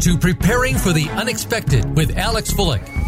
to Preparing for the Unexpected with Alex Fullick.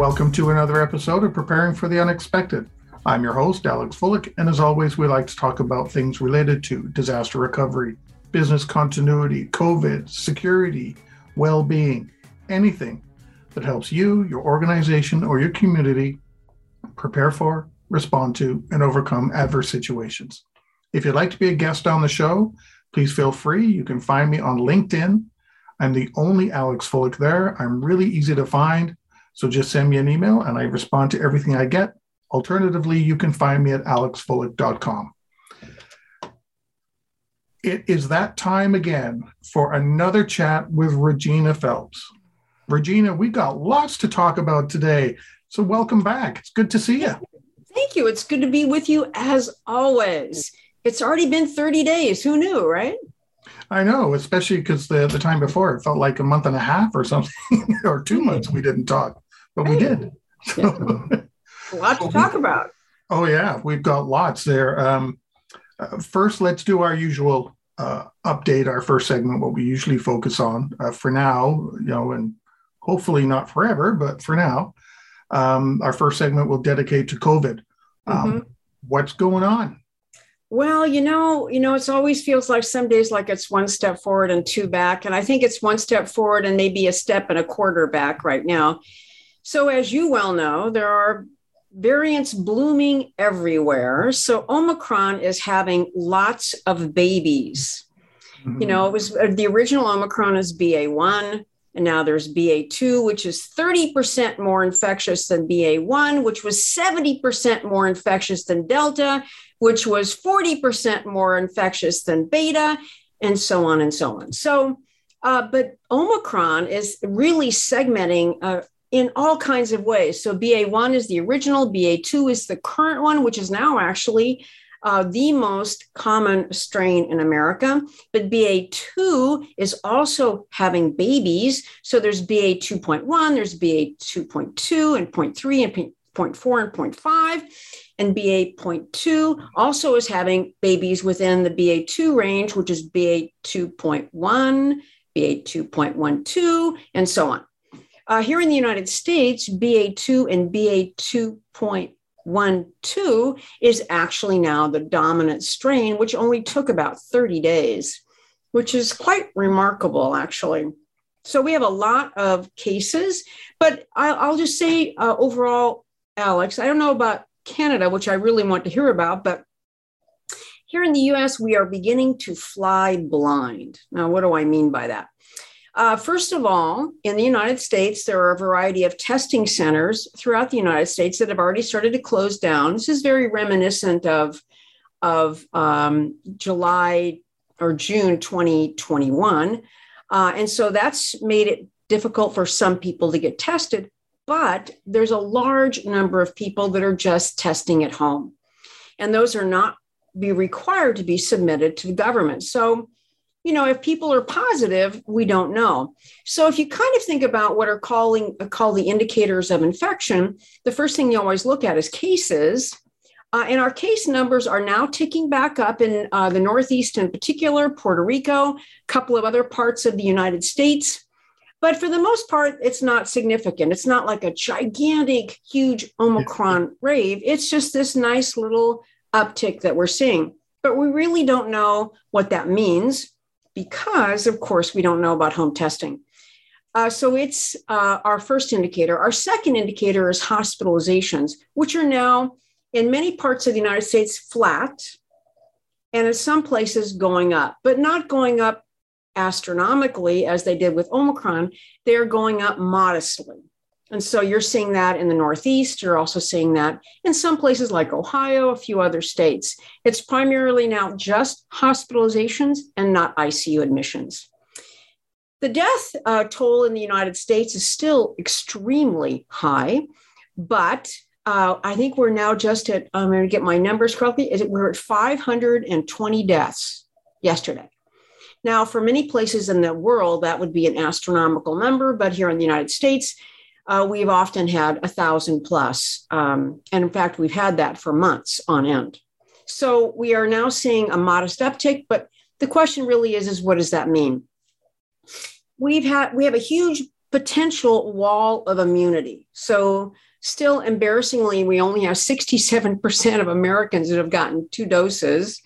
Welcome to another episode of Preparing for the Unexpected. I'm your host, Alex Fullick, and as always, we like to talk about things related to disaster recovery, business continuity, COVID, security, well being, anything that helps you, your organization, or your community prepare for, respond to, and overcome adverse situations. If you'd like to be a guest on the show, please feel free. You can find me on LinkedIn. I'm the only Alex Fullick there. I'm really easy to find. So just send me an email and I respond to everything I get. Alternatively, you can find me at alexfullick.com. It is that time again for another chat with Regina Phelps. Regina, we got lots to talk about today. So welcome back. It's good to see you. Thank you. It's good to be with you as always. It's already been 30 days. Who knew, right? I know, especially because the, the time before it felt like a month and a half or something, or two months we didn't talk, but we did. So, a lot to talk about. Oh, yeah, we've got lots there. Um, uh, first, let's do our usual uh, update, our first segment, what we usually focus on uh, for now, you know, and hopefully not forever, but for now. Um, our first segment will dedicate to COVID. Um, mm-hmm. What's going on? Well, you know, you know, it always feels like some days like it's one step forward and two back. And I think it's one step forward and maybe a step and a quarter back right now. So, as you well know, there are variants blooming everywhere. So, Omicron is having lots of babies. Mm-hmm. You know, it was uh, the original Omicron is BA1. And now there's BA2, which is 30% more infectious than BA1, which was 70% more infectious than Delta, which was 40% more infectious than Beta, and so on and so on. So, uh, but Omicron is really segmenting uh, in all kinds of ways. So, BA1 is the original, BA2 is the current one, which is now actually uh, the most common strain in America. But BA2 is also having babies. So there's BA 2.1, there's BA 2.2 and 0.3 and 0.4 and 0.5. And BA 0.2 also is having babies within the BA2 range, which is BA 2.1, BA 2.12, and so on. Uh, here in the United States, BA2 and BA2.12 is actually now the dominant strain, which only took about 30 days, which is quite remarkable, actually. So we have a lot of cases, but I'll, just say uh, overall, Alex, I don't know about Canada, which I really want to hear about, but here in the US, we are beginning to fly blind. Now, what do I mean by that? Uh, first of all, in the United States, there are a variety of testing centers throughout the United States that have already started to close down. This is very reminiscent of, of um, July or June 2021. Uh, and so that's made it difficult for some people to get tested, but there's a large number of people that are just testing at home. And those are not be required to be submitted to the government. So you know, if people are positive, we don't know. So if you kind of think about what are calling called the indicators of infection, the first thing you always look at is cases. Uh, and our case numbers are now ticking back up in uh, the Northeast, in particular, Puerto Rico, a couple of other parts of the United States. But for the most part, it's not significant. It's not like a gigantic, huge Omicron rave. It's just this nice little uptick that we're seeing. But we really don't know what that means because, of course, we don't know about home testing. Uh, so it's uh, our first indicator. Our second indicator is hospitalizations, which are now in many parts of the United States flat and in some places going up, but not going up astronomically as they did with Omicron. They're going up modestly. And so you're seeing that in the Northeast. You're also seeing that in some places like Ohio, a few other states. It's primarily now just hospitalizations and not ICU admissions. The death uh, toll in the United States is still extremely high, but uh, I think we're now just at, I'm going to get my numbers correctly, is it, we're at 520 deaths yesterday. Now, for many places in the world, that would be an astronomical number, but here in the United States, uh, we've often had a thousand plus. Um, and in fact, we've had that for months on end. So we are now seeing a modest uptick, but the question really is, is what does that mean? We've had we have a huge potential wall of immunity. So still embarrassingly, we only have 67% of Americans that have gotten two doses,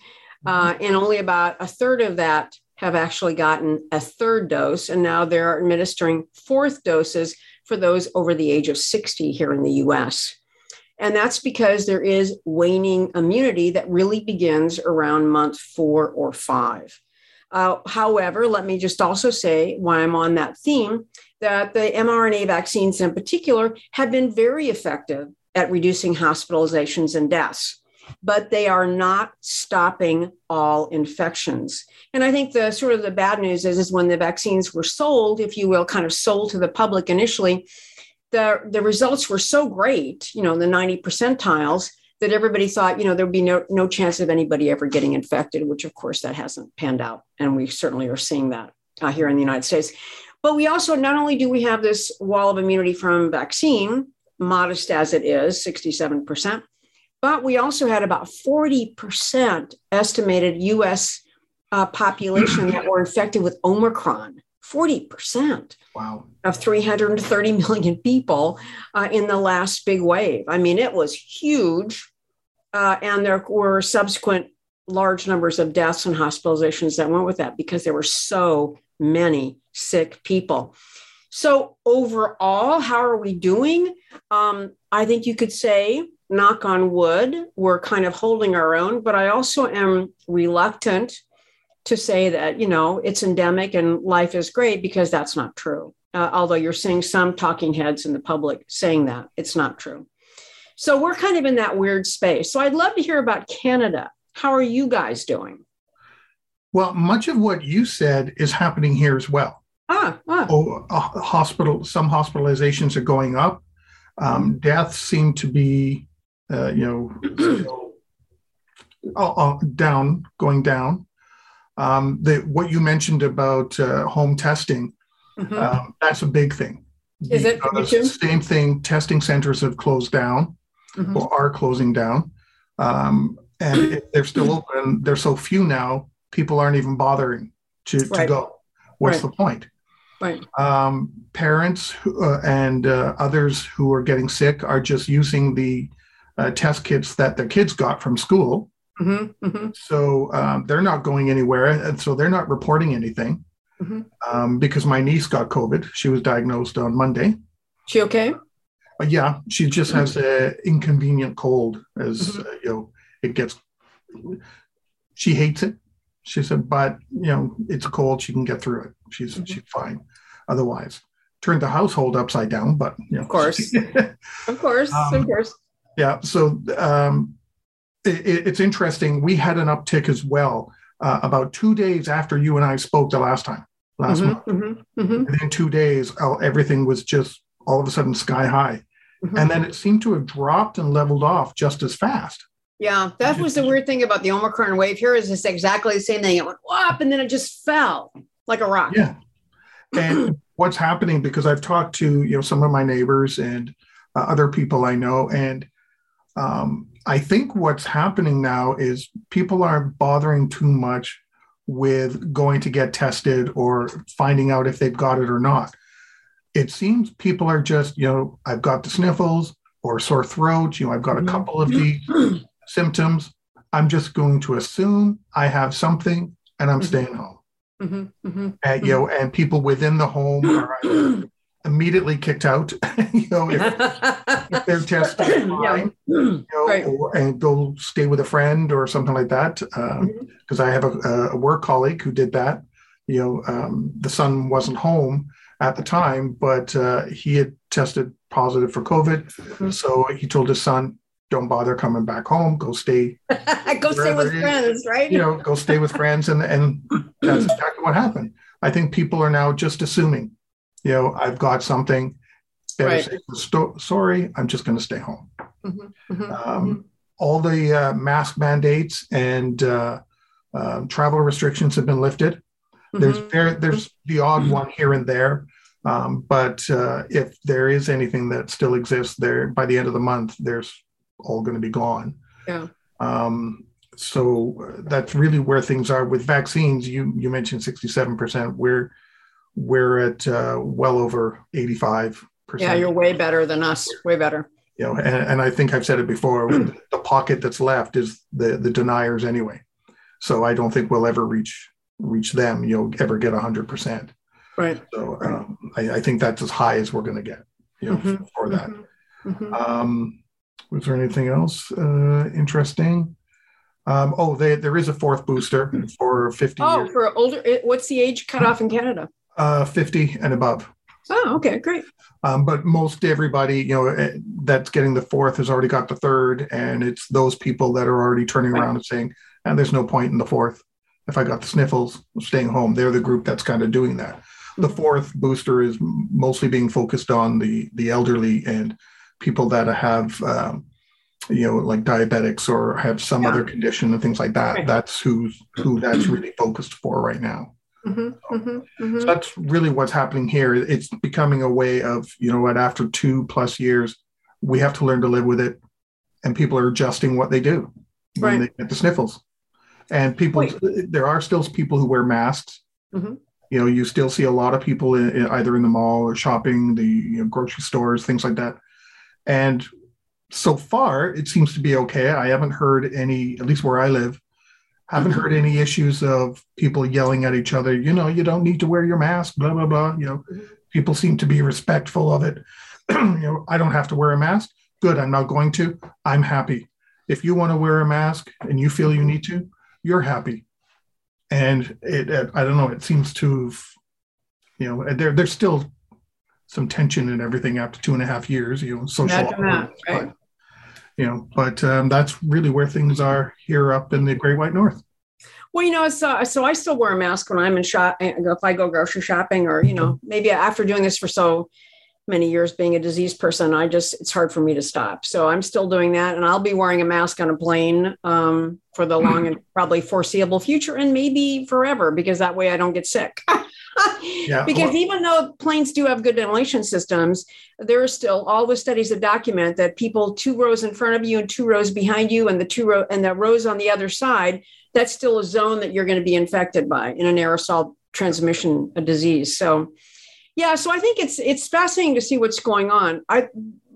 uh, mm-hmm. and only about a third of that have actually gotten a third dose. And now they're administering fourth doses for those over the age of 60 here in the US. And that's because there is waning immunity that really begins around month four or five. Uh, however, let me just also say, while I'm on that theme, that the mRNA vaccines in particular have been very effective at reducing hospitalizations and deaths, but they are not stopping all infections. And I think the sort of the bad news is, is when the vaccines were sold, if you will, kind of sold to the public initially, the, the results were so great, you know, the 90 percentiles, that everybody thought, you know, there'd be no, no chance of anybody ever getting infected, which of course that hasn't panned out. And we certainly are seeing that uh, here in the United States. But we also, not only do we have this wall of immunity from vaccine, modest as it is, 67%, but we also had about 40% estimated US uh, population that were infected with Omicron. 40%. Wow. Of 330 million people uh, in the last big wave. I mean, it was huge. Uh, and there were subsequent large numbers of deaths and hospitalizations that went with that because there were so many sick people. So, overall, how are we doing? Um, I think you could say, knock on wood, we're kind of holding our own, but I also am reluctant to say that you know it's endemic and life is great because that's not true. Uh, although you're seeing some talking heads in the public saying that it's not true. So we're kind of in that weird space. So i'd love to hear about canada. How are you guys doing? Well much of what you said is happening here as well. Ah, ah. Oh, uh, hospital some hospitalizations are going up. Um, deaths seem to be uh, you know uh, uh, down going down um, the, what you mentioned about uh, home testing, mm-hmm. um, that's a big thing. Is it? The same thing. Testing centers have closed down mm-hmm. or are closing down. Um, and they're still open. There's so few now, people aren't even bothering to, right. to go. What's right. the point? Right. Um, parents uh, and uh, others who are getting sick are just using the uh, test kits that their kids got from school Mm-hmm, mm-hmm. So um, they're not going anywhere, and so they're not reporting anything. Mm-hmm. Um, because my niece got COVID. She was diagnosed on Monday. She okay? Uh, yeah, she just has an inconvenient cold. As mm-hmm. uh, you know, it gets. She hates it. She said, but you know, it's a cold. She can get through it. She's mm-hmm. she's fine. Otherwise, turned the household upside down. But you know, of course, of course, um, of course. Yeah. So um, it, it's interesting. We had an uptick as well uh, about two days after you and I spoke the last time, last mm-hmm, month. Mm-hmm, mm-hmm. Within two days, everything was just all of a sudden sky high. Mm-hmm. And then it seemed to have dropped and leveled off just as fast. Yeah, that was the weird thing about the Omicron wave here is it's exactly the same thing. It went up and then it just fell like a rock. Yeah. And what's happening because I've talked to, you know, some of my neighbors and uh, other people I know and um, I think what's happening now is people aren't bothering too much with going to get tested or finding out if they've got it or not. It seems people are just, you know, I've got the sniffles or sore throat, you know, I've got a mm-hmm. couple of these symptoms. I'm just going to assume I have something and I'm mm-hmm. staying home. Mm-hmm, mm-hmm, and you know, and people within the home are immediately kicked out, you know, if, if they're tested fine, yeah. you know, right. or, and go stay with a friend or something like that. Because um, mm-hmm. I have a, a, work colleague who did that. You know, um, the son wasn't home at the time, but uh, he had tested positive for COVID. Mm-hmm. So he told his son, don't bother coming back home. Go stay. go stay with friends, right? You know, go stay with friends, and and that's exactly what happened. I think people are now just assuming, you know, I've got something. Better Right. say, "Sto- sorry, I'm just going to stay home. Mhm, mhm, Um, all the uh, mask mandates and uh, um, travel restrictions have been lifted. There's mhm. there, there's the odd one here and there, um, but uh, if there is anything that still exists there by the end of the month, there's all going to be gone. Yeah. Um, so uh, that's really where things are with vaccines. You you mentioned 67 percent. We're we're at uh, well over 85 percent. Yeah, you're way better than us. Way better. you know, and, and I think I've said it before. the pocket that's left is the the deniers anyway. So I don't think we'll ever reach reach them. You'll ever get 100 percent. Right. So um, I, I think that's as high as we're going to get, you know, Mhm, for that. mhm, mhm. Um, was there anything else uh, interesting? Um, oh, they, there is a fourth booster for 50, Oh, years, for older, what's the age cutoff in Canada? Uh, 50 and above. Oh, okay, great. Um, but most everybody, you know, eh, that's getting the fourth has already got the third, and it's those people that are already turning Right. around and saying, "And there's no point in the fourth. If I got the sniffles, I'm staying home." They're the group that's kind of doing that. The Mhm. fourth booster is mostly being focused on the the elderly and people that have, um, you know, like diabetics or have some Yeah. other condition and things like that. Right. That's who's who that's really focused for right now. Mhm, mhm, mhm. So that's really what's happening here. It's becoming a way of, you know what, after two plus years, we have to learn to live with it. And people are adjusting what they do when Right. they get the sniffles. And people, Wait. there are still people who wear masks. Mhm. You know, you still see a lot of people in, in- either in the mall or shopping, the you know, grocery stores, things like that. And so far, it seems to be okay. I haven't heard any, at least where I live, haven't heard any issues of people yelling at each other. You know, you don't need to wear your mask. Blah blah blah. You know, people seem to be respectful of it. you know, I don't have to wear a mask. Good, I'm not going to. I'm happy. If you want to wear a mask and you feel you need to, you're happy. And it, it I don't know. It seems to, have, you know, there there's still some tension and everything after two and a half years. You know, social. Imagine that, right. You know, but um, that's really where things are here up in the Great White North. Well, you know, so, so I still wear a mask when I'm in shop. If I go grocery shopping, or you know, maybe after doing this for so many years, being a disease person, I just it's hard for me to stop. So I'm still doing that, and I'll be wearing a mask on a plane um, for the long and probably foreseeable future, and maybe forever, because that way I don't get sick. Yeah, because well- even though planes do have good ventilation systems, there are still all the studies that document that people two rows in front of you and two rows behind you, and the two row and the rows on the other side, that's still a zone that you're going to be infected by in an aerosol transmission disease. So, yeah, so I think it's it's fascinating to see what's going on. I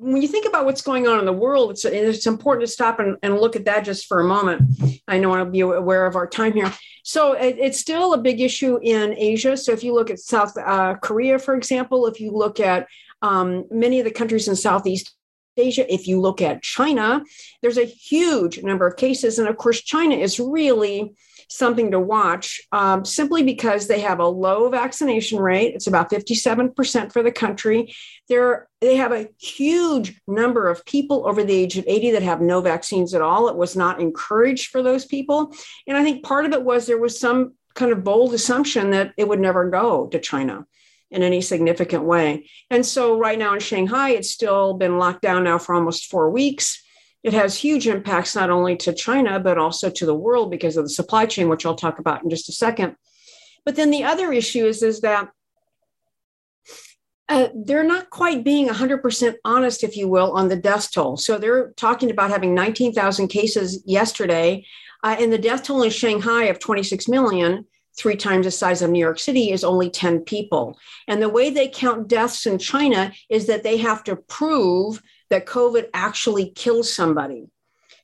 when you think about what's going on in the world, it's it's important to stop and, and look at that just for a moment. I know I'll be aware of our time here. So it, it's still a big issue in Asia. So if you look at South uh, Korea, for example, if you look at um, many of the countries in Southeast Asia, if you look at China, there's a huge number of cases. And of course, China is really something to watch um, simply because they have a low vaccination rate. It's about 57% for the country. They're, they have a huge number of people over the age of 80 that have no vaccines at all. It was not encouraged for those people. And I think part of it was there was some kind of bold assumption that it would never go to China in any significant way. And so right now in Shanghai, it's still been locked down now for almost four weeks. It has huge impacts not only to China, but also to the world because of the supply chain, which I'll talk about in just a second. But then the other issue is, is that uh, they're not quite being 100% honest, if you will, on the death toll. So they're talking about having 19,000 cases yesterday, uh, and the death toll in Shanghai of 26 million, three times the size of New York City, is only 10 people. And the way they count deaths in China is that they have to prove that COVID actually kills somebody.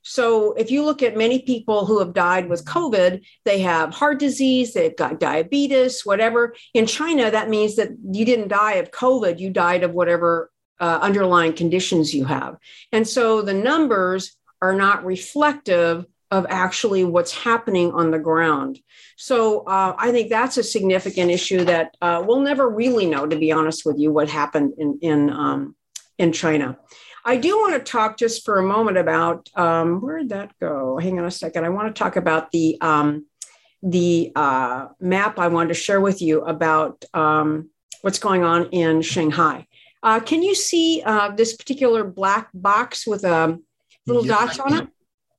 So if you look at many people who have died with COVID, they have heart disease, they've got diabetes, whatever. In China, that means that you didn't die of COVID, you died of whatever uh, underlying conditions you have. And so the numbers are not reflective of actually what's happening on the ground. So uh, I think that's a significant issue that uh, we'll never really know, to be honest with you, what happened in in um, in China. I do want to talk just for a moment about um, where did that go? Hang on a second. I want to talk about the um, the uh, map I wanted to share with you about um, what's going on in Shanghai. Uh, can you see uh, this particular black box with a little yes, dots on it?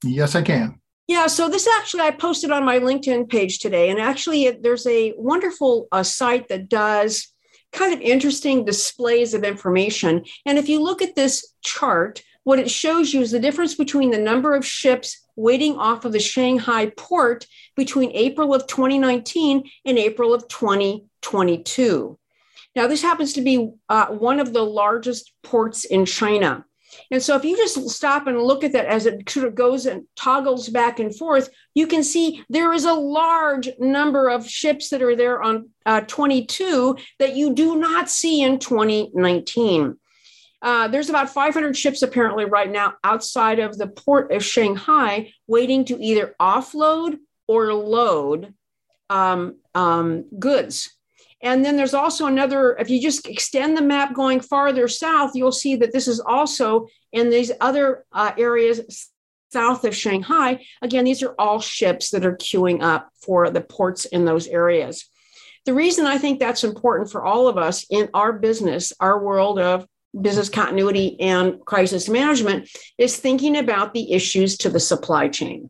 Yes, I can. Yeah, so this actually I posted on my LinkedIn page today, and actually there's a wonderful uh, site that does kind of interesting displays of information. And if you look at this chart, what it shows you is the difference between the number of ships waiting off of the Shanghai port between April of 2019 and April of 2022. Now, this happens to be uh, one of the largest ports in China. And so, if you just stop and look at that as it sort of goes and toggles back and forth, you can see there is a large number of ships that are there on uh, 22 that you do not see in 2019. Uh, there's about 500 ships apparently right now outside of the port of Shanghai waiting to either offload or load um, um, goods. And then there's also another, if you just extend the map going farther south, you'll see that this is also in these other uh, areas south of Shanghai. Again, these are all ships that are queuing up for the ports in those areas. The reason I think that's important for all of us in our business, our world of business continuity and crisis management, is thinking about the issues to the supply chain.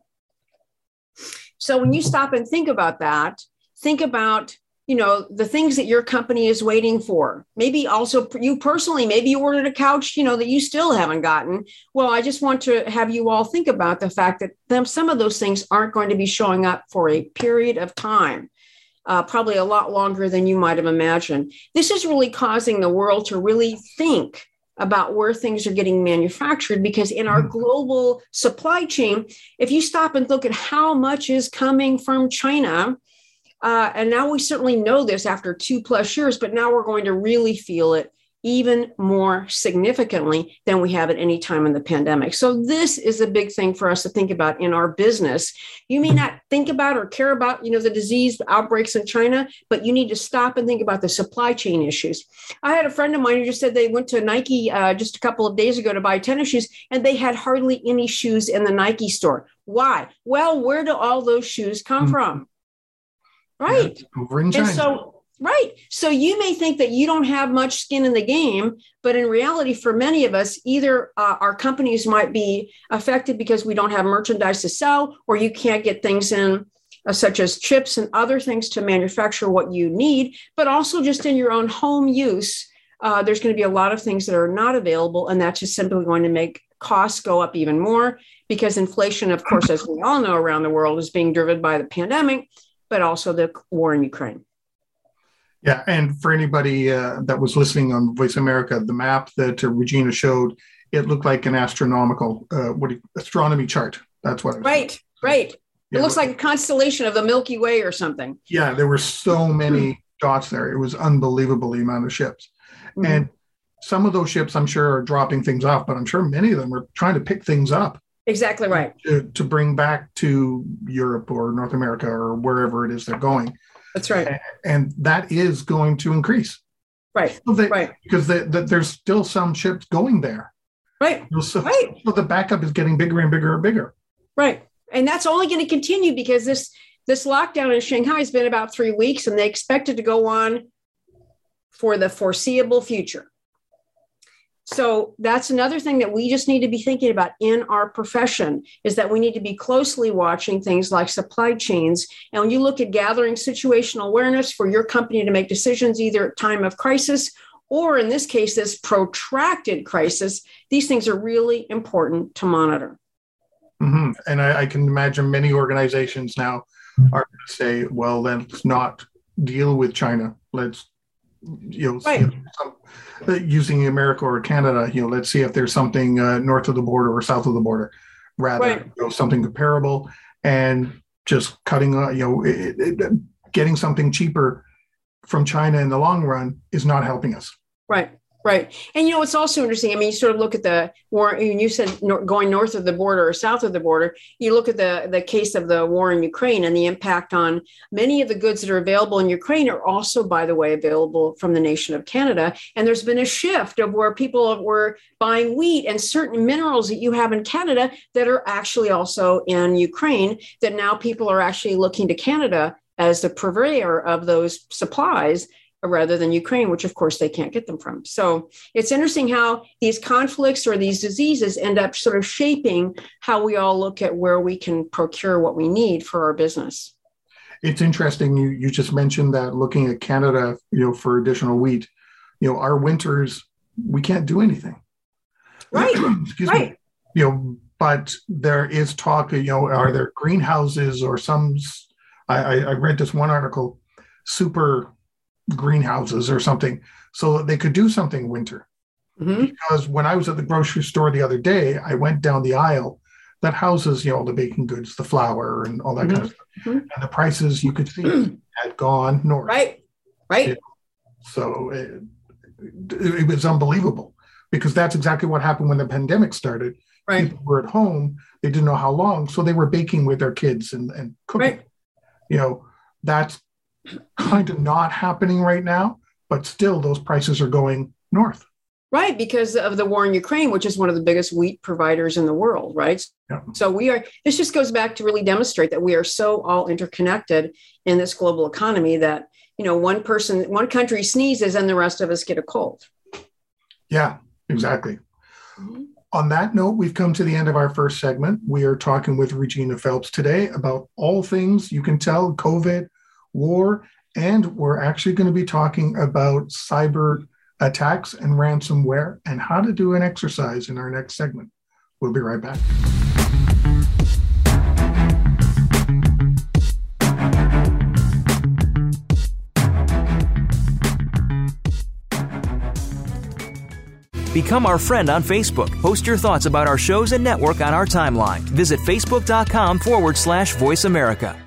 So when you stop and think about that, think about you know the things that your company is waiting for. Maybe also you personally maybe you ordered a couch you know that you still haven't gotten. Well i just want to have you all think about the fact that them, some of those things aren't going to be showing up for a period of time uh, probably a lot longer than you might have imagined. This is really causing the world to really think about where things are getting manufactured because in our mm-hmm. global supply chain if you stop and look at how much is coming from china uh, and now we certainly know this after two plus years, but now we're going to really feel it even more significantly than we have at any time in the pandemic. So, this is a big thing for us to think about in our business. You may not think about or care about, you know, the disease outbreaks in China, but you need to stop and think about the supply chain issues. I had a friend of mine who just said they went to Nike uh, just a couple of days ago to buy tennis shoes, and they had hardly any shoes in the Nike store. Why? Well, where do all those shoes come mm-hmm. from? Right. Yeah, over in China. And so Right. So you may think that you don't have much skin in the game, but in reality, for many of us, either uh, our companies might be affected because we don't have merchandise to sell, or you can't get things in, uh, such as chips and other things to manufacture what you need, but also just in your own home use. Uh, there's going to be a lot of things that are not available, and that's just simply going to make costs go up even more because inflation, of course, as we all know around the world, is being driven by the pandemic but also the war in Ukraine. Yeah, and for anybody uh, that was listening on Voice America, the map that uh, Regina showed, it looked like an astronomical uh, what you, astronomy chart. That's what. right, saying. right. Yeah, it looks like a constellation of the Milky Way or something. Yeah, there were so many dots there. It was unbelievable the amount of ships, mm-hmm. and some of those ships, I'm sure, are dropping things off, but I'm sure many of them are trying to pick things up. Exactly right. To, to, bring back to Europe or North America or wherever it is they're going. That's right. And, that is going to increase. Right. So they, right. Because they, they, there's still some ships going there. Right. So, right. so the backup is getting bigger and bigger and bigger. Right. And that's only going to continue because this this lockdown in Shanghai has been about three weeks and they expect it to go on for the foreseeable future. So that's another thing that we just need to be thinking about in our profession is that we need to be closely watching things like supply chains. And when you look at gathering situational awareness for your company to make decisions either at time of crisis or in this case this protracted crisis, these things are really important to monitor. Mm-hmm. And I, I can imagine many organizations now are going to say, well, let's not deal with China. Let's you know, right. some, using America or Canada, you know, let's see if there's something uh, north of the border or south of the border, rather right. you know, something comparable, and just cutting, uh, you know, it, it, getting something cheaper from China in the long run is not helping us. Right. Right. And you know, it's also interesting. I mean, you sort of look at the war, and you said going north of the border or south of the border, you look at the, the case of the war in Ukraine and the impact on many of the goods that are available in Ukraine are also, by the way, available from the nation of Canada. And there's been a shift of where people were buying wheat and certain minerals that you have in Canada that are actually also in Ukraine, that now people are actually looking to Canada as the purveyor of those supplies rather than Ukraine, which of course they can't get them from. So it's interesting how these conflicts or these diseases end up sort of shaping how we all look at where we can procure what we need for our business. It's interesting. You you just mentioned that looking at Canada, you know, for additional wheat, you know, our winters we can't do anything. Right. Excuse right. me. You know, but there is talk. You know, are there greenhouses or some? I, I read this one article, super greenhouses or something so that they could do something winter. Mm-hmm. Because when I was at the grocery store the other day, I went down the aisle that houses, you know, the baking goods, the flour, and all that mm-hmm. kind of stuff. Mm-hmm. And the prices you could see had gone north. Right. Right. So it, it, was unbelievable because that's exactly what happened when the pandemic started. Right. People were at home, they didn't know how long, so they were baking with their kids and, and cooking. Right. You know, that's kind of not happening right now, but still those prices are going north. Right, because of the war in Ukraine, which is one of the biggest wheat providers in the world, right? Yeah. So we are, this just goes back to really demonstrate that we are so all interconnected in this global economy that, you know, one person, one country sneezes and the rest of us get a cold. Yeah, exactly. Mm-hmm. On that note, we've come to the end of our first segment. We are talking with Regina Phelps today about all things you can tell COVID, war, and we're actually going to be talking about cyber attacks and ransomware and how to do an exercise in our next segment. We'll be right back. Become our friend on Facebook. Post your thoughts about our shows and network on our timeline. Visit facebook.com forward slash voice America.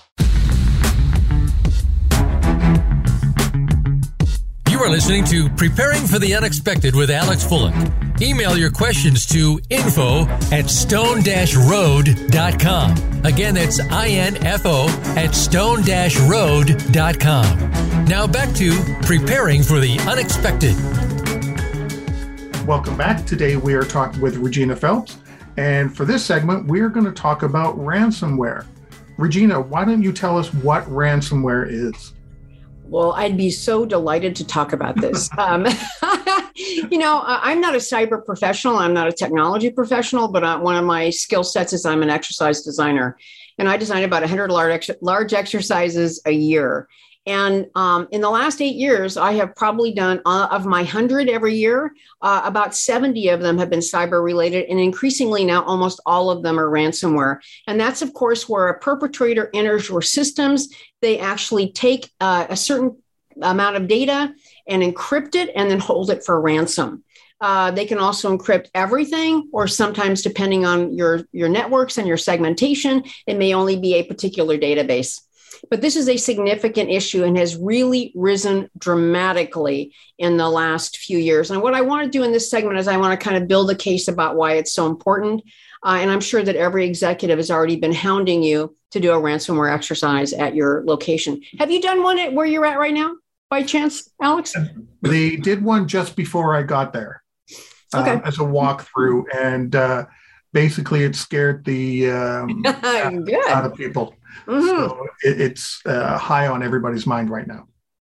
You are listening to Preparing for the Unexpected with Alex Fullick. Email your questions to info at stone-road.com. Again, that's I-N-F-O at stone-road.com. Now back to Preparing for the Unexpected. Welcome back. Today we are talking with Regina Phelps. And for this segment, we're going to talk about ransomware. Regina, why don't you tell us what ransomware is? Well, I'd be so delighted to talk about this. um, you know, I'm not a cyber professional. I'm not a technology professional, but uh, one of my skill sets is I'm an exercise designer, and I design about 100 large large exercises a year. And um, in the last eight years, I have probably done uh, of my 100 every year, uh, about 70 of them have been cyber related. And increasingly now, almost all of them are ransomware. And that's, of course, where a perpetrator enters your systems. They actually take uh, a certain amount of data and encrypt it and then hold it for ransom. Uh, they can also encrypt everything, or sometimes, depending on your, your networks and your segmentation, it may only be a particular database. But this is a significant issue and has really risen dramatically in the last few years. And what I want to do in this segment is I want to kind of build a case about why it's so important. Uh, and I'm sure that every executive has already been hounding you to do a ransomware exercise at your location. Have you done one at where you're at right now, by chance, Alex? They did one just before I got there uh, okay. as a walkthrough. And uh, basically, it scared the um, out of people. Mm-hmm. So it, it's uh, high on everybody's mind right now.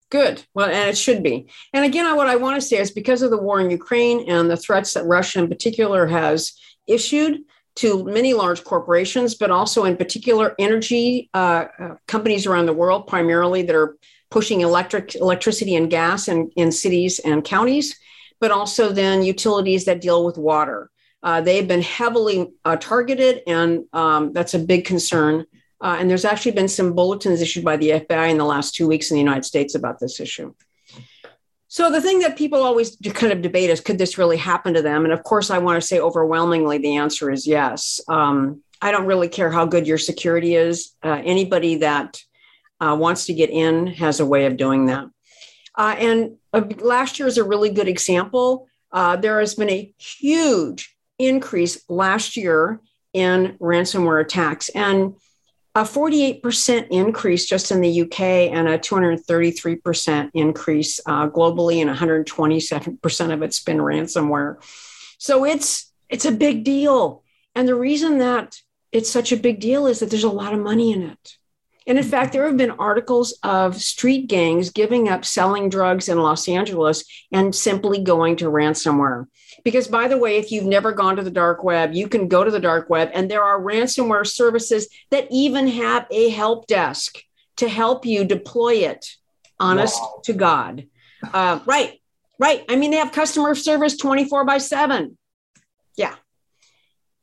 Good. Well, and it should be. And again, what I want to say is because of the war in Ukraine and the threats that Russia in particular has issued to many large corporations, but also in particular energy uh, uh, companies around the world, primarily that are pushing electric electricity and gas in, in cities and counties, but also then utilities that deal with water. Uh, they've been heavily uh, targeted, and um, that's a big concern uh, and there's actually been some bulletins issued by the FBI in the last two weeks in the United States about this issue. So the thing that people always kind of debate is, could this really happen to them? And of course, I want to say overwhelmingly, the answer is yes. Um, I don't really care how good your security is. Uh, anybody that uh, wants to get in has a way of doing that. Uh, and uh, last year is a really good example. Uh, there has been a huge increase last year in ransomware attacks. And a 48% increase just in the UK and a 233% increase uh, globally, and 127% of it's been ransomware. So it's it's a big deal, and the reason that it's such a big deal is that there's a lot of money in it. And in fact, there have been articles of street gangs giving up selling drugs in Los Angeles and simply going to ransomware. Because, by the way, if you've never gone to the dark web, you can go to the dark web, and there are ransomware services that even have a help desk to help you deploy it. Honest wow. to God. Uh, right, right. I mean, they have customer service 24 by 7. Yeah.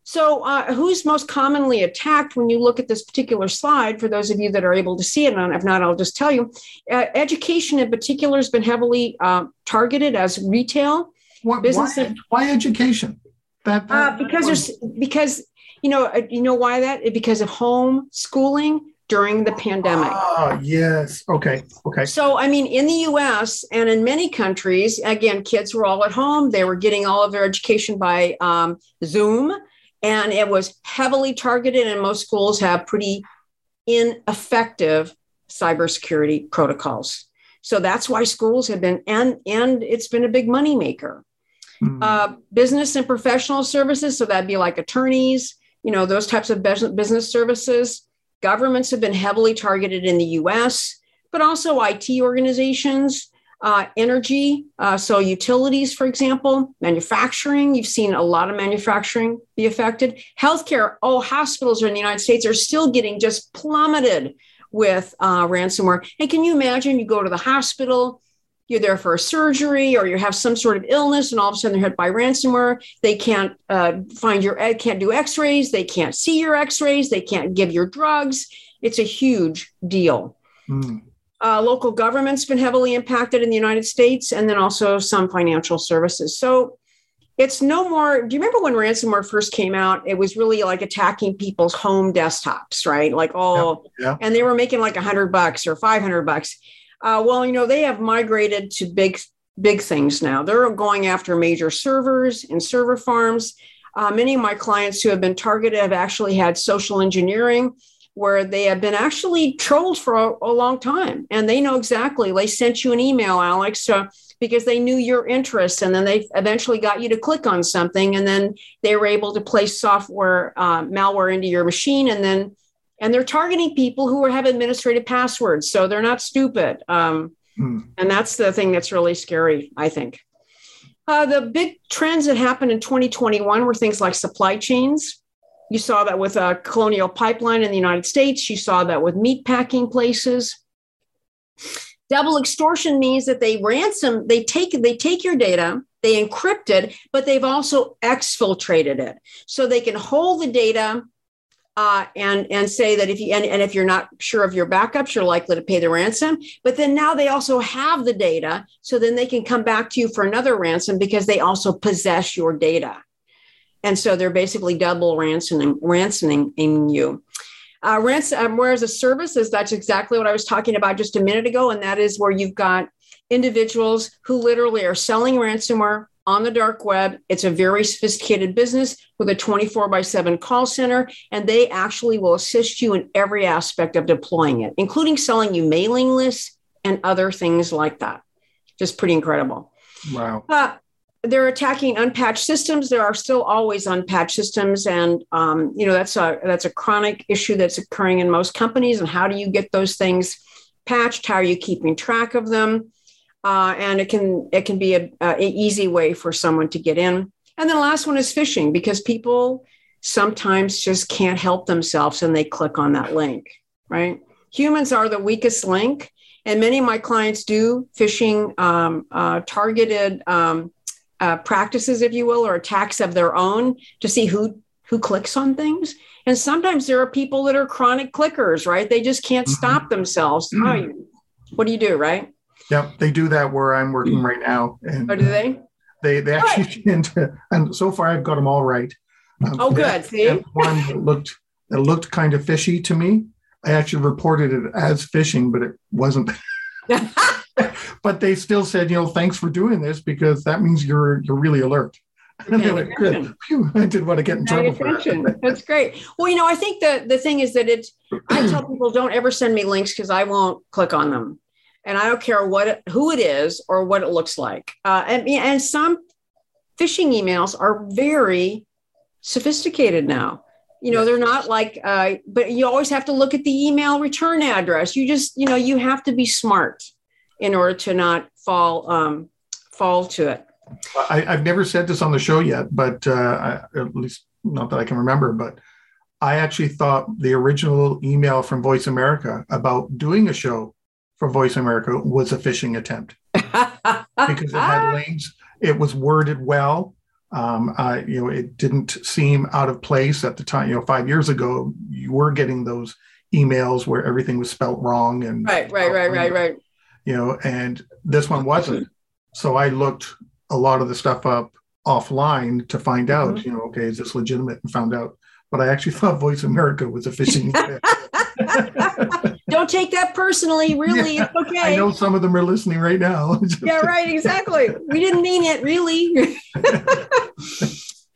So, uh, who's most commonly attacked when you look at this particular slide? For those of you that are able to see it, and if not, I'll just tell you. Uh, education, in particular, has been heavily uh, targeted as retail. What, business. Why, why education? That, that uh, because there's because you know uh, you know why that because of home schooling during the pandemic. Ah, yes. Okay. Okay. So, I mean, in the US and in many countries, again, kids were all at home. They were getting all of their education by um, Zoom and it was heavily targeted and most schools have pretty ineffective cybersecurity protocols so that's why schools have been and and it's been a big money maker mm-hmm. uh, business and professional services so that'd be like attorneys you know those types of business services governments have been heavily targeted in the us but also it organizations uh, energy, uh, so utilities, for example, manufacturing. You've seen a lot of manufacturing be affected. Healthcare. Oh, hospitals in the United States are still getting just plummeted with uh, ransomware. And can you imagine? You go to the hospital, you're there for a surgery, or you have some sort of illness, and all of a sudden they're hit by ransomware. They can't uh, find your, can't do X-rays. They can't see your X-rays. They can't give your drugs. It's a huge deal. Mm. Uh, local government's been heavily impacted in the United States, and then also some financial services. So it's no more. Do you remember when ransomware first came out? It was really like attacking people's home desktops, right? Like, oh, yeah, yeah. and they were making like a hundred bucks or five hundred bucks. Uh, well, you know, they have migrated to big, big things now. They're going after major servers and server farms. Uh, many of my clients who have been targeted have actually had social engineering where they have been actually trolled for a, a long time and they know exactly they sent you an email alex uh, because they knew your interests and then they eventually got you to click on something and then they were able to place software uh, malware into your machine and then and they're targeting people who have administrative passwords so they're not stupid um, hmm. and that's the thing that's really scary i think uh, the big trends that happened in 2021 were things like supply chains you saw that with a Colonial Pipeline in the United States. You saw that with meat packing places. Double extortion means that they ransom, they take, they take your data, they encrypt it, but they've also exfiltrated it. So they can hold the data uh, and and say that if you and, and if you're not sure of your backups, you're likely to pay the ransom. But then now they also have the data, so then they can come back to you for another ransom because they also possess your data. And so they're basically double ransoming, ransoming you. Uh, ransomware as a service is that's exactly what I was talking about just a minute ago. And that is where you've got individuals who literally are selling ransomware on the dark web. It's a very sophisticated business with a 24 by 7 call center, and they actually will assist you in every aspect of deploying it, including selling you mailing lists and other things like that. Just pretty incredible. Wow. Uh, they're attacking unpatched systems. There are still always unpatched systems, and um, you know that's a that's a chronic issue that's occurring in most companies. And how do you get those things patched? How are you keeping track of them? Uh, and it can it can be a, a easy way for someone to get in. And then the last one is phishing because people sometimes just can't help themselves and they click on that link, right? Humans are the weakest link, and many of my clients do phishing um, uh, targeted um, uh, practices, if you will, or attacks of their own to see who who clicks on things. And sometimes there are people that are chronic clickers, right? They just can't mm-hmm. stop themselves. Mm-hmm. Oh, what do you do, right? Yep, they do that where I'm working right now. And, oh, do they? They they actually right. and so far I've got them all right. Um, oh, good. See, one that looked that looked kind of fishy to me. I actually reported it as phishing, but it wasn't. but they still said, you know, thanks for doing this because that means you're you're really alert. And they went, good. Phew, I didn't want to get in trouble for that. That's great. Well, you know, I think the the thing is that it's I tell people don't ever send me links because I won't click on them, and I don't care what it, who it is or what it looks like. Uh, and and some phishing emails are very sophisticated now. You know, they're not like, uh, but you always have to look at the email return address. You just, you know, you have to be smart in order to not fall um, fall to it. I, have never said this on the show yet, but uh, I, at least not that I can remember. But I actually thought the original email from Voice America about doing a show for Voice America was a phishing attempt because it had links. It was worded well. Um, uh, you know, it didn't seem out of place at the time. You know, five years ago, you were getting those emails where everything was spelt wrong and right, right, right, right, right. You know, and this one wasn't. So I looked a lot of the stuff up offline to find out. Mm-hmm. You know, okay, is this legitimate? And found out. But I actually thought Voice America was a phishing. Don't take that personally. Really, yeah, it's okay. I know some of them are listening right now. yeah, right. Exactly. We didn't mean it, really.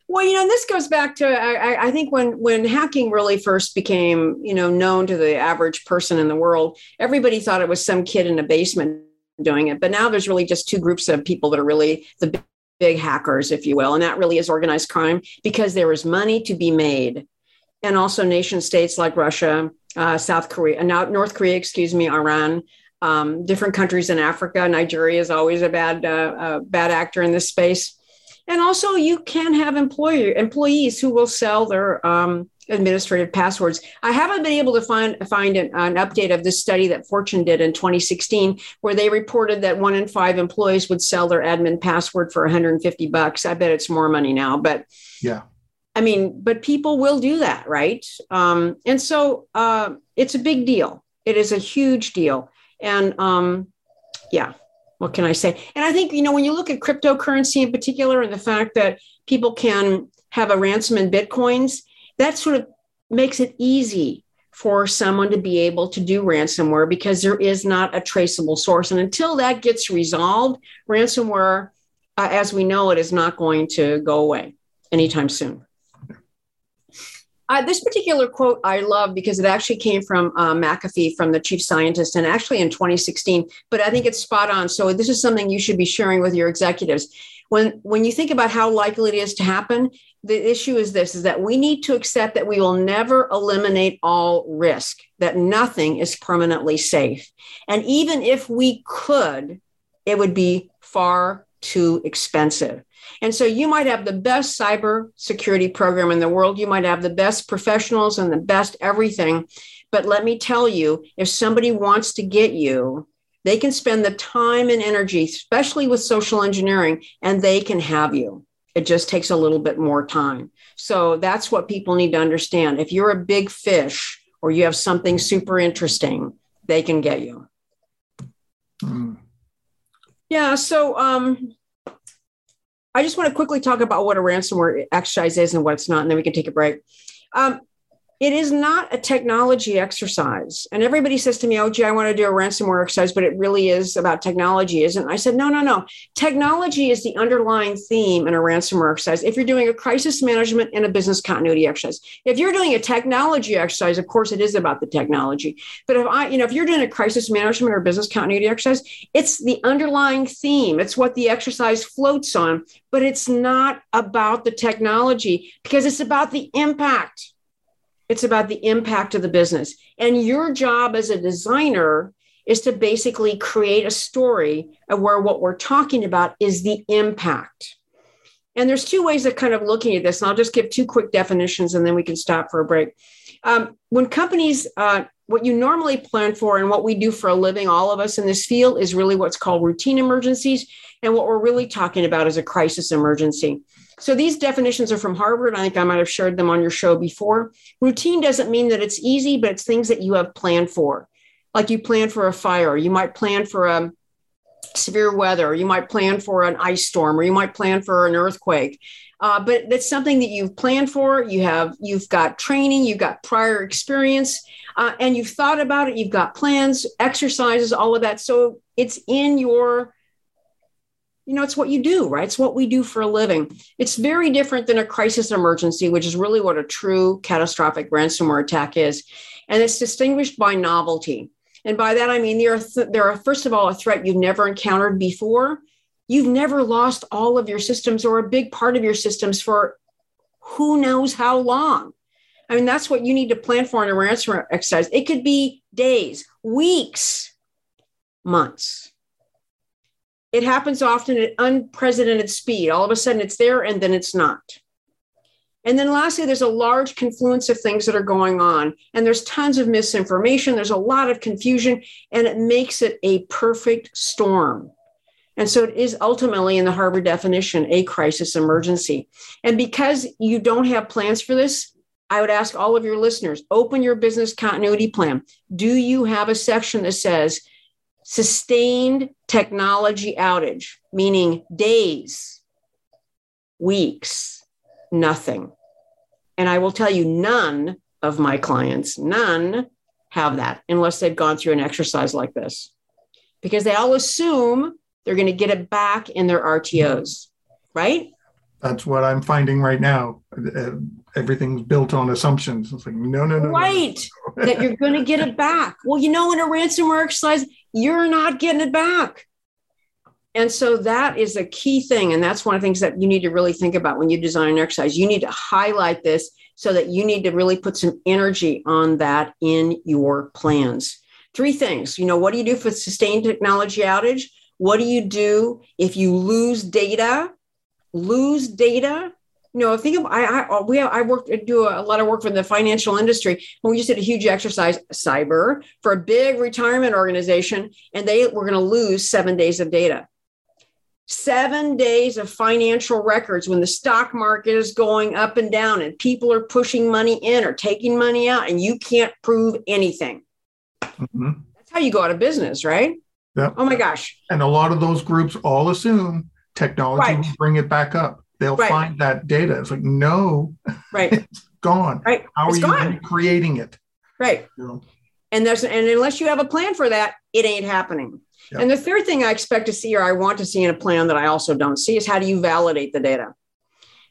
well, you know, this goes back to I, I, think when when hacking really first became you know known to the average person in the world, everybody thought it was some kid in a basement doing it. But now there's really just two groups of people that are really the big hackers, if you will, and that really is organized crime because there is money to be made, and also nation states like Russia uh, South Korea, now North Korea, excuse me, Iran, um, different countries in Africa. Nigeria is always a bad uh, bad actor in this space. And also, you can have employer employees who will sell their um, administrative passwords. I haven't been able to find find an, an, update of this study that Fortune did in 2016, where they reported that one in five employees would sell their admin password for 150 bucks. I bet it's more money now, but yeah, I mean, but people will do that, right? Um, and so uh, it's a big deal. It is a huge deal. And um, yeah, what can I say? And I think, you know, when you look at cryptocurrency in particular and the fact that people can have a ransom in Bitcoins, that sort of makes it easy for someone to be able to do ransomware because there is not a traceable source. And until that gets resolved, ransomware, uh, as we know it, is not going to go away anytime soon. Uh, this particular quote I love because it actually came from uh, McAfee, from the chief scientist, and actually in 2016. But I think it's spot on. So this is something you should be sharing with your executives. When when you think about how likely it is to happen, the issue is this: is that we need to accept that we will never eliminate all risk. That nothing is permanently safe, and even if we could, it would be far too expensive. And so you might have the best cyber security program in the world. You might have the best professionals and the best everything. But let me tell you, if somebody wants to get you, they can spend the time and energy, especially with social engineering, and they can have you. It just takes a little bit more time. So that's what people need to understand. If you're a big fish or you have something super interesting, they can get you. Mm. Yeah. So, um, I just want to quickly talk about what a ransomware exercise is and what it's not, and then we can take a break. Um, it is not a technology exercise. And everybody says to me, oh, gee, I want to do a ransomware exercise, but it really is about technology, isn't it? I said, no, no, no. Technology is the underlying theme in a ransomware exercise. If you're doing a crisis management and a business continuity exercise, if you're doing a technology exercise, of course, it is about the technology. But if I, you know, if you're doing a crisis management or business continuity exercise, it's the underlying theme. It's what the exercise floats on, but it's not about the technology because it's about the impact it's about the impact of the business. And your job as a designer is to basically create a story of where what we're talking about is the impact. And there's two ways of kind of looking at this. And I'll just give two quick definitions and then we can stop for a break. Um, when companies, uh, what you normally plan for and what we do for a living, all of us in this field, is really what's called routine emergencies. And what we're really talking about is a crisis emergency. So these definitions are from Harvard. I think I might have shared them on your show before. Routine doesn't mean that it's easy, but it's things that you have planned for. Like you plan for a fire, you might plan for a severe weather, you might plan for an ice storm, or you might plan for an earthquake. Uh, but that's something that you've planned for. You have you've got training, you've got prior experience, uh, and you've thought about it. You've got plans, exercises, all of that. So it's in your you know, it's what you do, right? It's what we do for a living. It's very different than a crisis emergency, which is really what a true catastrophic ransomware attack is. And it's distinguished by novelty. And by that, I mean, there are, th- there are, first of all, a threat you've never encountered before. You've never lost all of your systems or a big part of your systems for who knows how long. I mean, that's what you need to plan for in a ransomware exercise. It could be days, weeks, months. It happens often at unprecedented speed. All of a sudden it's there and then it's not. And then lastly, there's a large confluence of things that are going on, and there's tons of misinformation. There's a lot of confusion, and it makes it a perfect storm. And so it is ultimately, in the Harvard definition, a crisis emergency. And because you don't have plans for this, I would ask all of your listeners open your business continuity plan. Do you have a section that says, sustained technology outage, meaning days, weeks, nothing. And I will tell you, none of my clients, none have that unless they've gone through an exercise like this, because they all assume they're going to get it back in their RTOs, right? That's what I'm finding right now. Everything's built on assumptions. It's like, no, no, no. Right. No. that you're going to get it back. Well, you know, in a ransomware exercise, you're not getting it back. And so that is a key thing. And that's one of the things that you need to really think about when you design an exercise. You need to highlight this so that you need to really put some energy on that in your plans. Three things. You know, what do you do for sustained technology outage? What do you do if you lose data? Lose data you know, think of I I we have, I work do a lot of work for the financial industry. And we just did a huge exercise, cyber, for a big retirement organization, and they were going to lose seven days of data. Seven days of financial records when the stock market is going up and down, and people are pushing money in or taking money out, and you can't prove anything. Mm-hmm. That's how you go out of business, right? Yeah. Oh my gosh. And a lot of those groups all assume technology right. will bring it back up they'll right. find that data. It's like, no, right, it's gone. Right, how it's are you creating it? Right, you know? and there's and unless you have a plan for that, it ain't happening. Yep. And the third thing I expect to see or I want to see in a plan that I also don't see is how do you validate the data?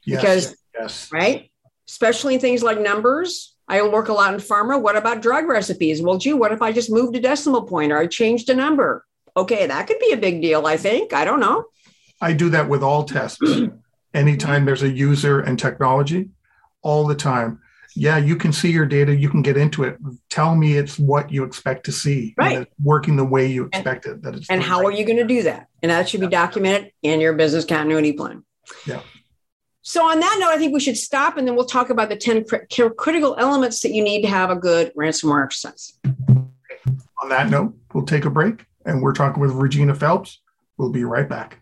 Yes, because yes, right, especially in things like numbers. I work a lot in pharma. What about drug recipes? Well, gee, what if I just moved a decimal point or I changed a number? Okay, that could be a big deal. I think. I don't know. I do that with all tests anytime there's a user and technology, all the time. Yeah, you can see your data, you can get into it. Tell me it's what you expect to see. Right. working the way you expect and, it. That it's and how right. are you going to do that? And that should be documented in your business continuity plan. Yeah. So, on that note, I think we should stop and then we'll talk about the 10 cr- critical elements that you need to have a good ransomware exercise. On that note, we'll take a break and we're talking with Regina Phelps. We'll be right back.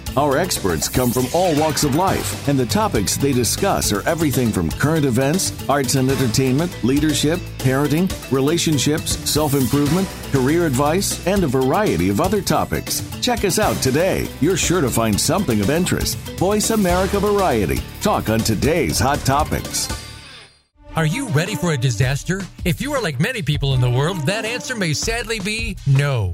Our experts come from all walks of life, and the topics they discuss are everything from current events, arts and entertainment, leadership, parenting, relationships, self improvement, career advice, and a variety of other topics. Check us out today. You're sure to find something of interest. Voice America Variety. Talk on today's hot topics. Are you ready for a disaster? If you are like many people in the world, that answer may sadly be no.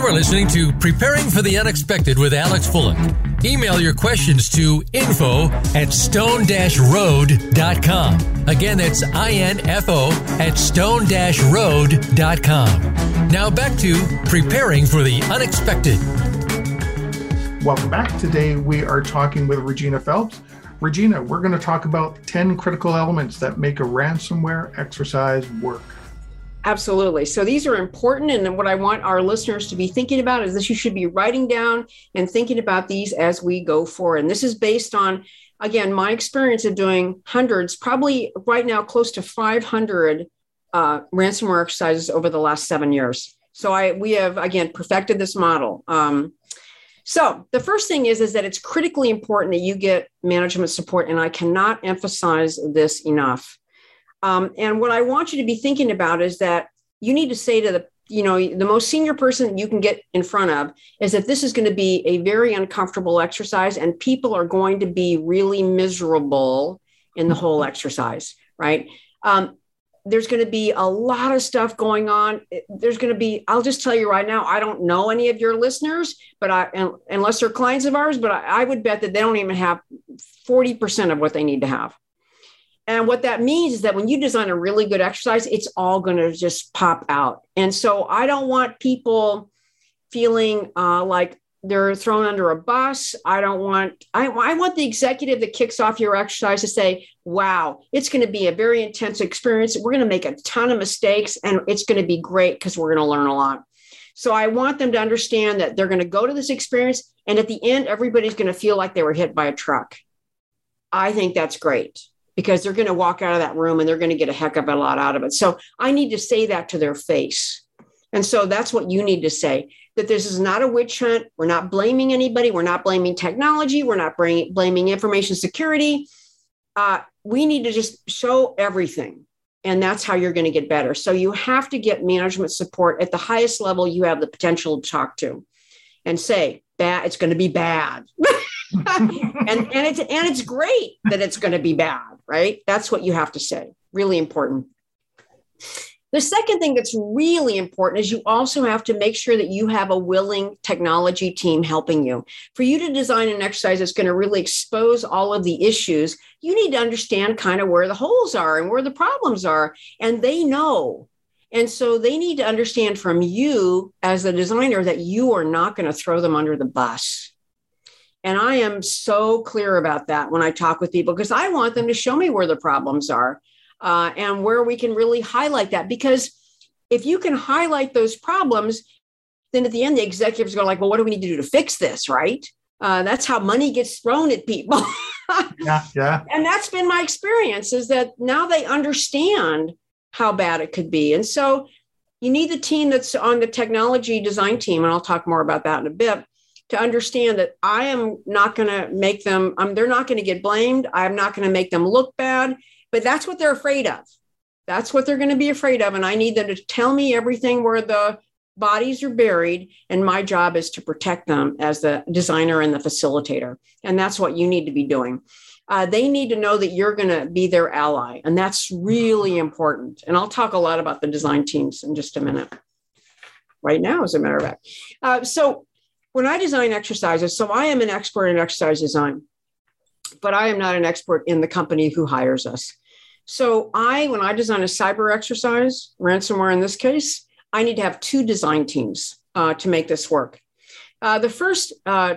You are listening to Preparing for the Unexpected with Alex Fullick. Email your questions to info at stone-road.com. Again, that's I-N-F-O at stone-road.com. Now back to Preparing for the Unexpected. Welcome back. Today we are talking with Regina Phelps. Regina, we're going to talk about 10 critical elements that make a ransomware exercise work. Absolutely. So these are important. And what I want our listeners to be thinking about is this you should be writing down and thinking about these as we go forward. And this is based on, again, my experience of doing hundreds, probably right now close to 500 uh, ransomware exercises over the last seven years. So I we have again perfected this model. Um, so the first thing is is that it's critically important that you get management support, and I cannot emphasize this enough. Um, and what I want you to be thinking about is that you need to say to the you know the most senior person you can get in front of is that this is going to be a very uncomfortable exercise and people are going to be really miserable in the whole exercise right? Um, there's going to be a lot of stuff going on. There's going to be i'll just tell you right now i don't know any of your listeners but i unless they're clients of ours but I, I would bet that they don't even have 40% of what they need to have and what that means is that when you design a really good exercise, it's all going to just pop out. And so I don't want people feeling uh, like they're thrown under a bus. I don't want, I, I want the executive that kicks off your exercise to say, wow, it's going to be a very intense experience. We're going to make a ton of mistakes and it's going to be great because we're going to learn a lot. So I want them to understand that they're going to go to this experience and at the end, everybody's going to feel like they were hit by a truck. I think that's great because they're going to walk out of that room and they're going to get a heck of a lot out of it. So I need to say that to their face. And so that's what you need to say that this is not a witch hunt. We're not blaming anybody. We're not blaming technology. We're not bring, blaming information security. Uh, we need to just show everything. And that's how you're going to get better. So you have to get management support at the highest level you have the potential to talk to and say, bad, it's going to be bad. and and it's and it's great that it's going to be bad, right? That's what you have to say. Really important. The second thing that's really important is you also have to make sure that you have a willing technology team helping you. For you to design an exercise that's going to really expose all of the issues, you need to understand kind of where the holes are and where the problems are. And they know. And so they need to understand from you as a designer that you are not going to throw them under the bus and I am so clear about that when I talk with people because I want them to show me where the problems are uh, and where we can really highlight that. Because if you can highlight those problems, then at the end, the executives go like, well, what do we need to do to fix this? Right. Uh, that's how money gets thrown at people. yeah, yeah. And that's been my experience is that now they understand how bad it could be. And so you need the team that's on the technology design team, and I'll talk more about that in a bit, to understand that I am not going to make them, um, they're not going to get blamed. I'm not going to make them look bad, but that's what they're afraid of. That's what they're going to be afraid of. And I need them to tell me everything where the bodies are buried. And my job is to protect them as the designer and the facilitator. And that's what you need to be doing. Uh, they need to know that you're going to be their ally. And that's really important. And I'll talk a lot about the design teams in just a minute. Right now, as a matter of fact. Uh, so, when I design exercises, so I am an expert in exercise design, but I am not an expert in the company who hires us. So I, when I design a cyber exercise, ransomware in this case, I need to have two design teams uh, to make this work. Uh, the first uh,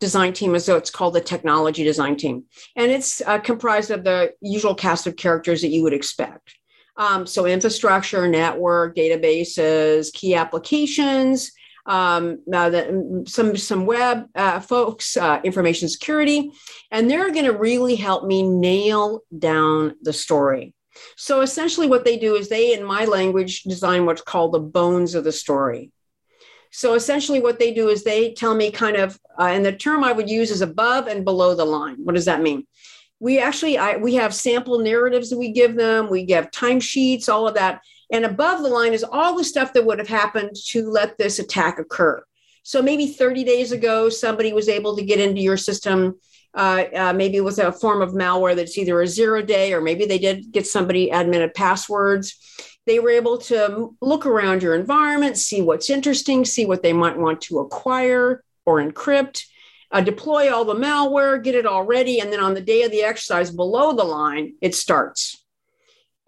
design team is what's called the technology design team, and it's uh, comprised of the usual cast of characters that you would expect. Um, so infrastructure, network, databases, key applications, um, uh, the, some some web uh, folks, uh, information security, and they're going to really help me nail down the story. So essentially, what they do is they, in my language, design what's called the bones of the story. So essentially, what they do is they tell me kind of, uh, and the term I would use is above and below the line. What does that mean? We actually, I, we have sample narratives that we give them. We give timesheets, all of that. And above the line is all the stuff that would have happened to let this attack occur. So maybe 30 days ago, somebody was able to get into your system, uh, uh, maybe with a form of malware that's either a zero day or maybe they did get somebody admitted passwords. They were able to look around your environment, see what's interesting, see what they might want to acquire or encrypt, uh, deploy all the malware, get it all ready. And then on the day of the exercise below the line, it starts.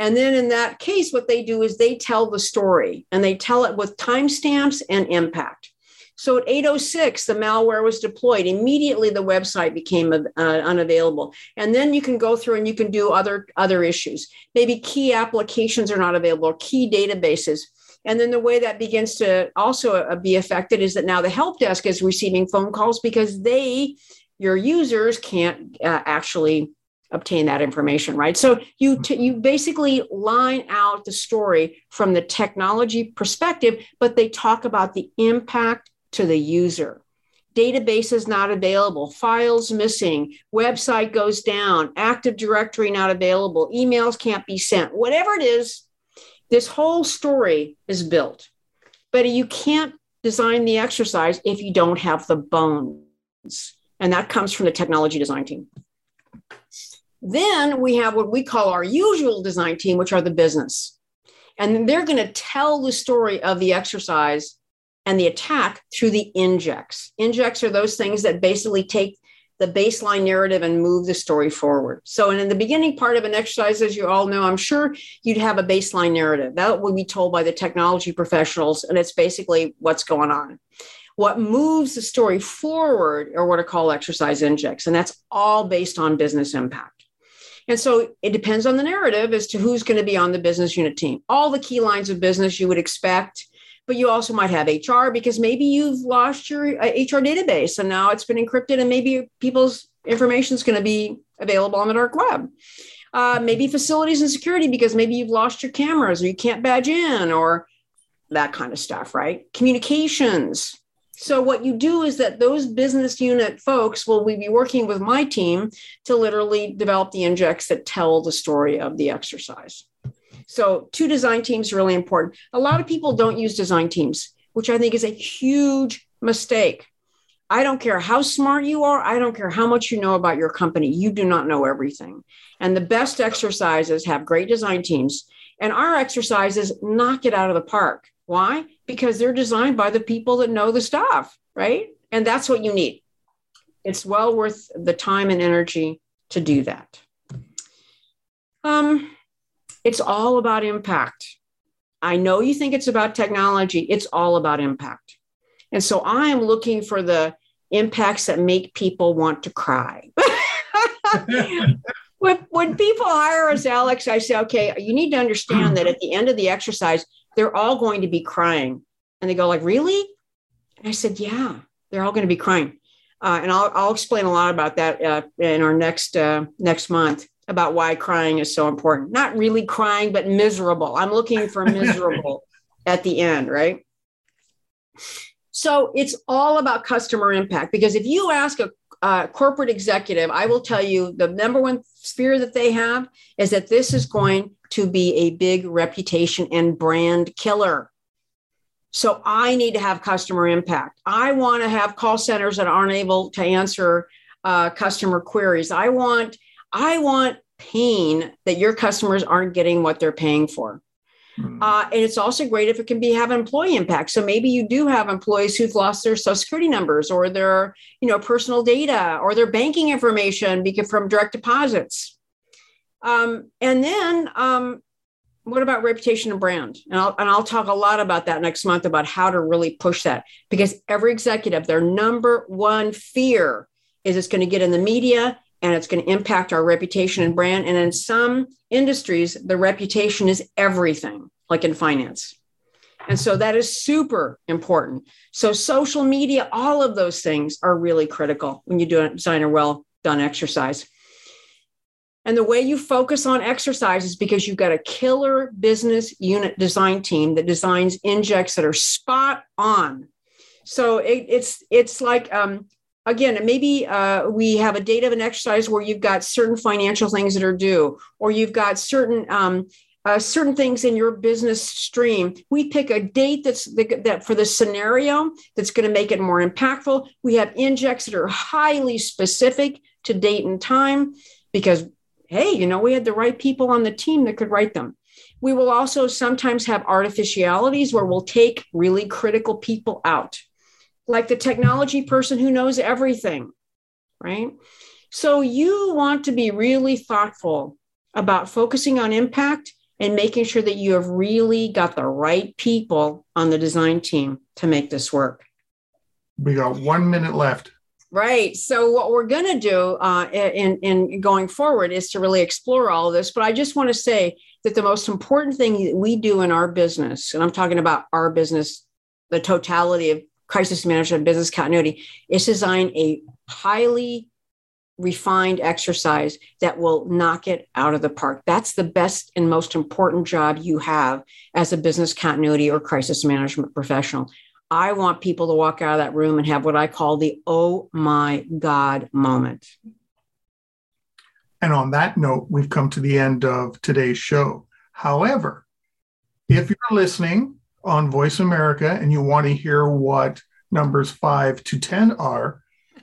And then in that case, what they do is they tell the story and they tell it with timestamps and impact. So at 806, the malware was deployed. Immediately, the website became uh, unavailable. And then you can go through and you can do other, other issues. Maybe key applications are not available, key databases. And then the way that begins to also uh, be affected is that now the help desk is receiving phone calls because they, your users, can't uh, actually obtain that information right? So you mm-hmm. t- you basically line out the story from the technology perspective but they talk about the impact to the user. Database is not available files missing website goes down active directory not available emails can't be sent whatever it is this whole story is built. But you can't design the exercise if you don't have the bones. And that comes from the technology design team then we have what we call our usual design team, which are the business. And they're going to tell the story of the exercise and the attack through the injects. Injects are those things that basically take the baseline narrative and move the story forward. So, and in the beginning part of an exercise, as you all know, I'm sure you'd have a baseline narrative that would be told by the technology professionals, and it's basically what's going on. What moves the story forward are what are called exercise injects, and that's all based on business impact. And so it depends on the narrative as to who's going to be on the business unit team. All the key lines of business you would expect, but you also might have HR because maybe you've lost your HR uh, database and now it's been encrypted and maybe people's information is going to be available on the dark web. Uh, maybe facilities and security because maybe you've lost your cameras or you can't badge in or that kind of stuff, right? Communications, so what you do is that those business unit folks will be working with my team to literally develop the injects that tell the story of the exercise. So two design teams are really important. A lot of people don't use design teams, which I think is a huge mistake. I don't care how smart you are. I don't care how much you know about your company. You do not know everything. And the best exercises have great design teams. And our exercises knock it out of the park. Why? Because they're designed by the people that know the stuff, right? And that's what you need. It's well worth the time and energy to do that. Um, it's all about impact. I know you think it's about technology, it's all about impact. And so I am looking for the impacts that make people want to cry. when, when people hire us, Alex, I say, okay, you need to understand that at the end of the exercise, they're all going to be crying. And they go like, really? And I said, yeah, they're all going to be crying. Uh, and I'll, I'll explain a lot about that uh, in our next uh, next month about why crying is so important. Not really crying, but miserable. I'm looking for miserable at the end, right? So it's all about customer impact because if you ask a, a corporate executive, I will tell you the number one fear that they have is that this is going to be a big reputation and brand killer. So I need to have customer impact. I want to have call centers that aren't able to answer uh, customer queries. I want I want pain that your customers aren't getting what they're paying for. Hmm. Uh, and it's also great if it can be have employee impact. So maybe you do have employees who've lost their social security numbers or their, you know, personal data or their banking information because from direct deposits. Um, and then um, what about reputation and brand? And I'll, and I'll talk a lot about that next month about how to really push that because every executive, their number one fear is it's going to get in the media and it's going to impact our reputation and brand. And in some industries, the reputation is everything, like in finance. And so that is super important. So, social media, all of those things are really critical when you do a design a well done exercise. And the way you focus on exercise is because you've got a killer business unit design team that designs injects that are spot on. So it, it's it's like um, again, maybe uh, we have a date of an exercise where you've got certain financial things that are due, or you've got certain um, uh, certain things in your business stream. We pick a date that's the, that for the scenario that's going to make it more impactful. We have injects that are highly specific to date and time because hey, you know, we had the right people on the team that could write them. We will also sometimes have artificialities where we'll take really critical people out, like the technology person who knows everything, right? So you want to be really thoughtful about focusing on impact and making sure that you have really got the right people on the design team to make this work. We got one minute left. Right. So what we're going to do uh, in in going forward is to really explore all of this. But I just want to say that the most important thing that we do in our business, and I'm talking about our business, the totality of crisis management, business continuity, is design a highly refined exercise that will knock it out of the park. That's the best and most important job you have as a business continuity or crisis management professional. I want people to walk out of that room and have what I call the oh my God moment. And on that note, we've come to the end of today's show. However, if you're listening on Voice America and you want to hear what numbers five to 10 are,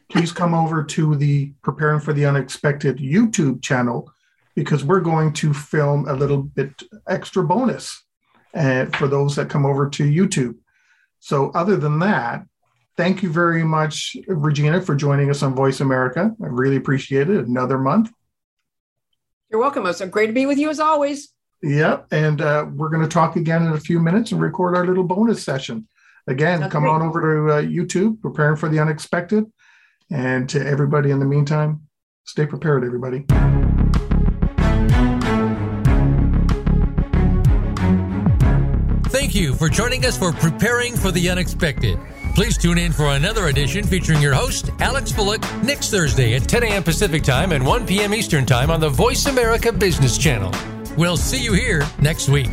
please come over to the Preparing for the Unexpected YouTube channel because we're going to film a little bit extra bonus uh, for those that come over to YouTube. So, other than that, thank you very much, Regina, for joining us on Voice America. I really appreciate it. Another month. You're welcome. It's great to be with you as always. Yep. And uh, we're going to talk again in a few minutes and record our little bonus session. Again, That's come great. on over to uh, YouTube, Preparing for the Unexpected. And to everybody in the meantime, stay prepared, everybody. Thank you for joining us for Preparing for the Unexpected. Please tune in for another edition featuring your host, Alex Fullick, next Thursday at 10 a.m. Pacific Time and 1 p.m. Eastern Time on the Voice America Business Channel. We'll see you here next week.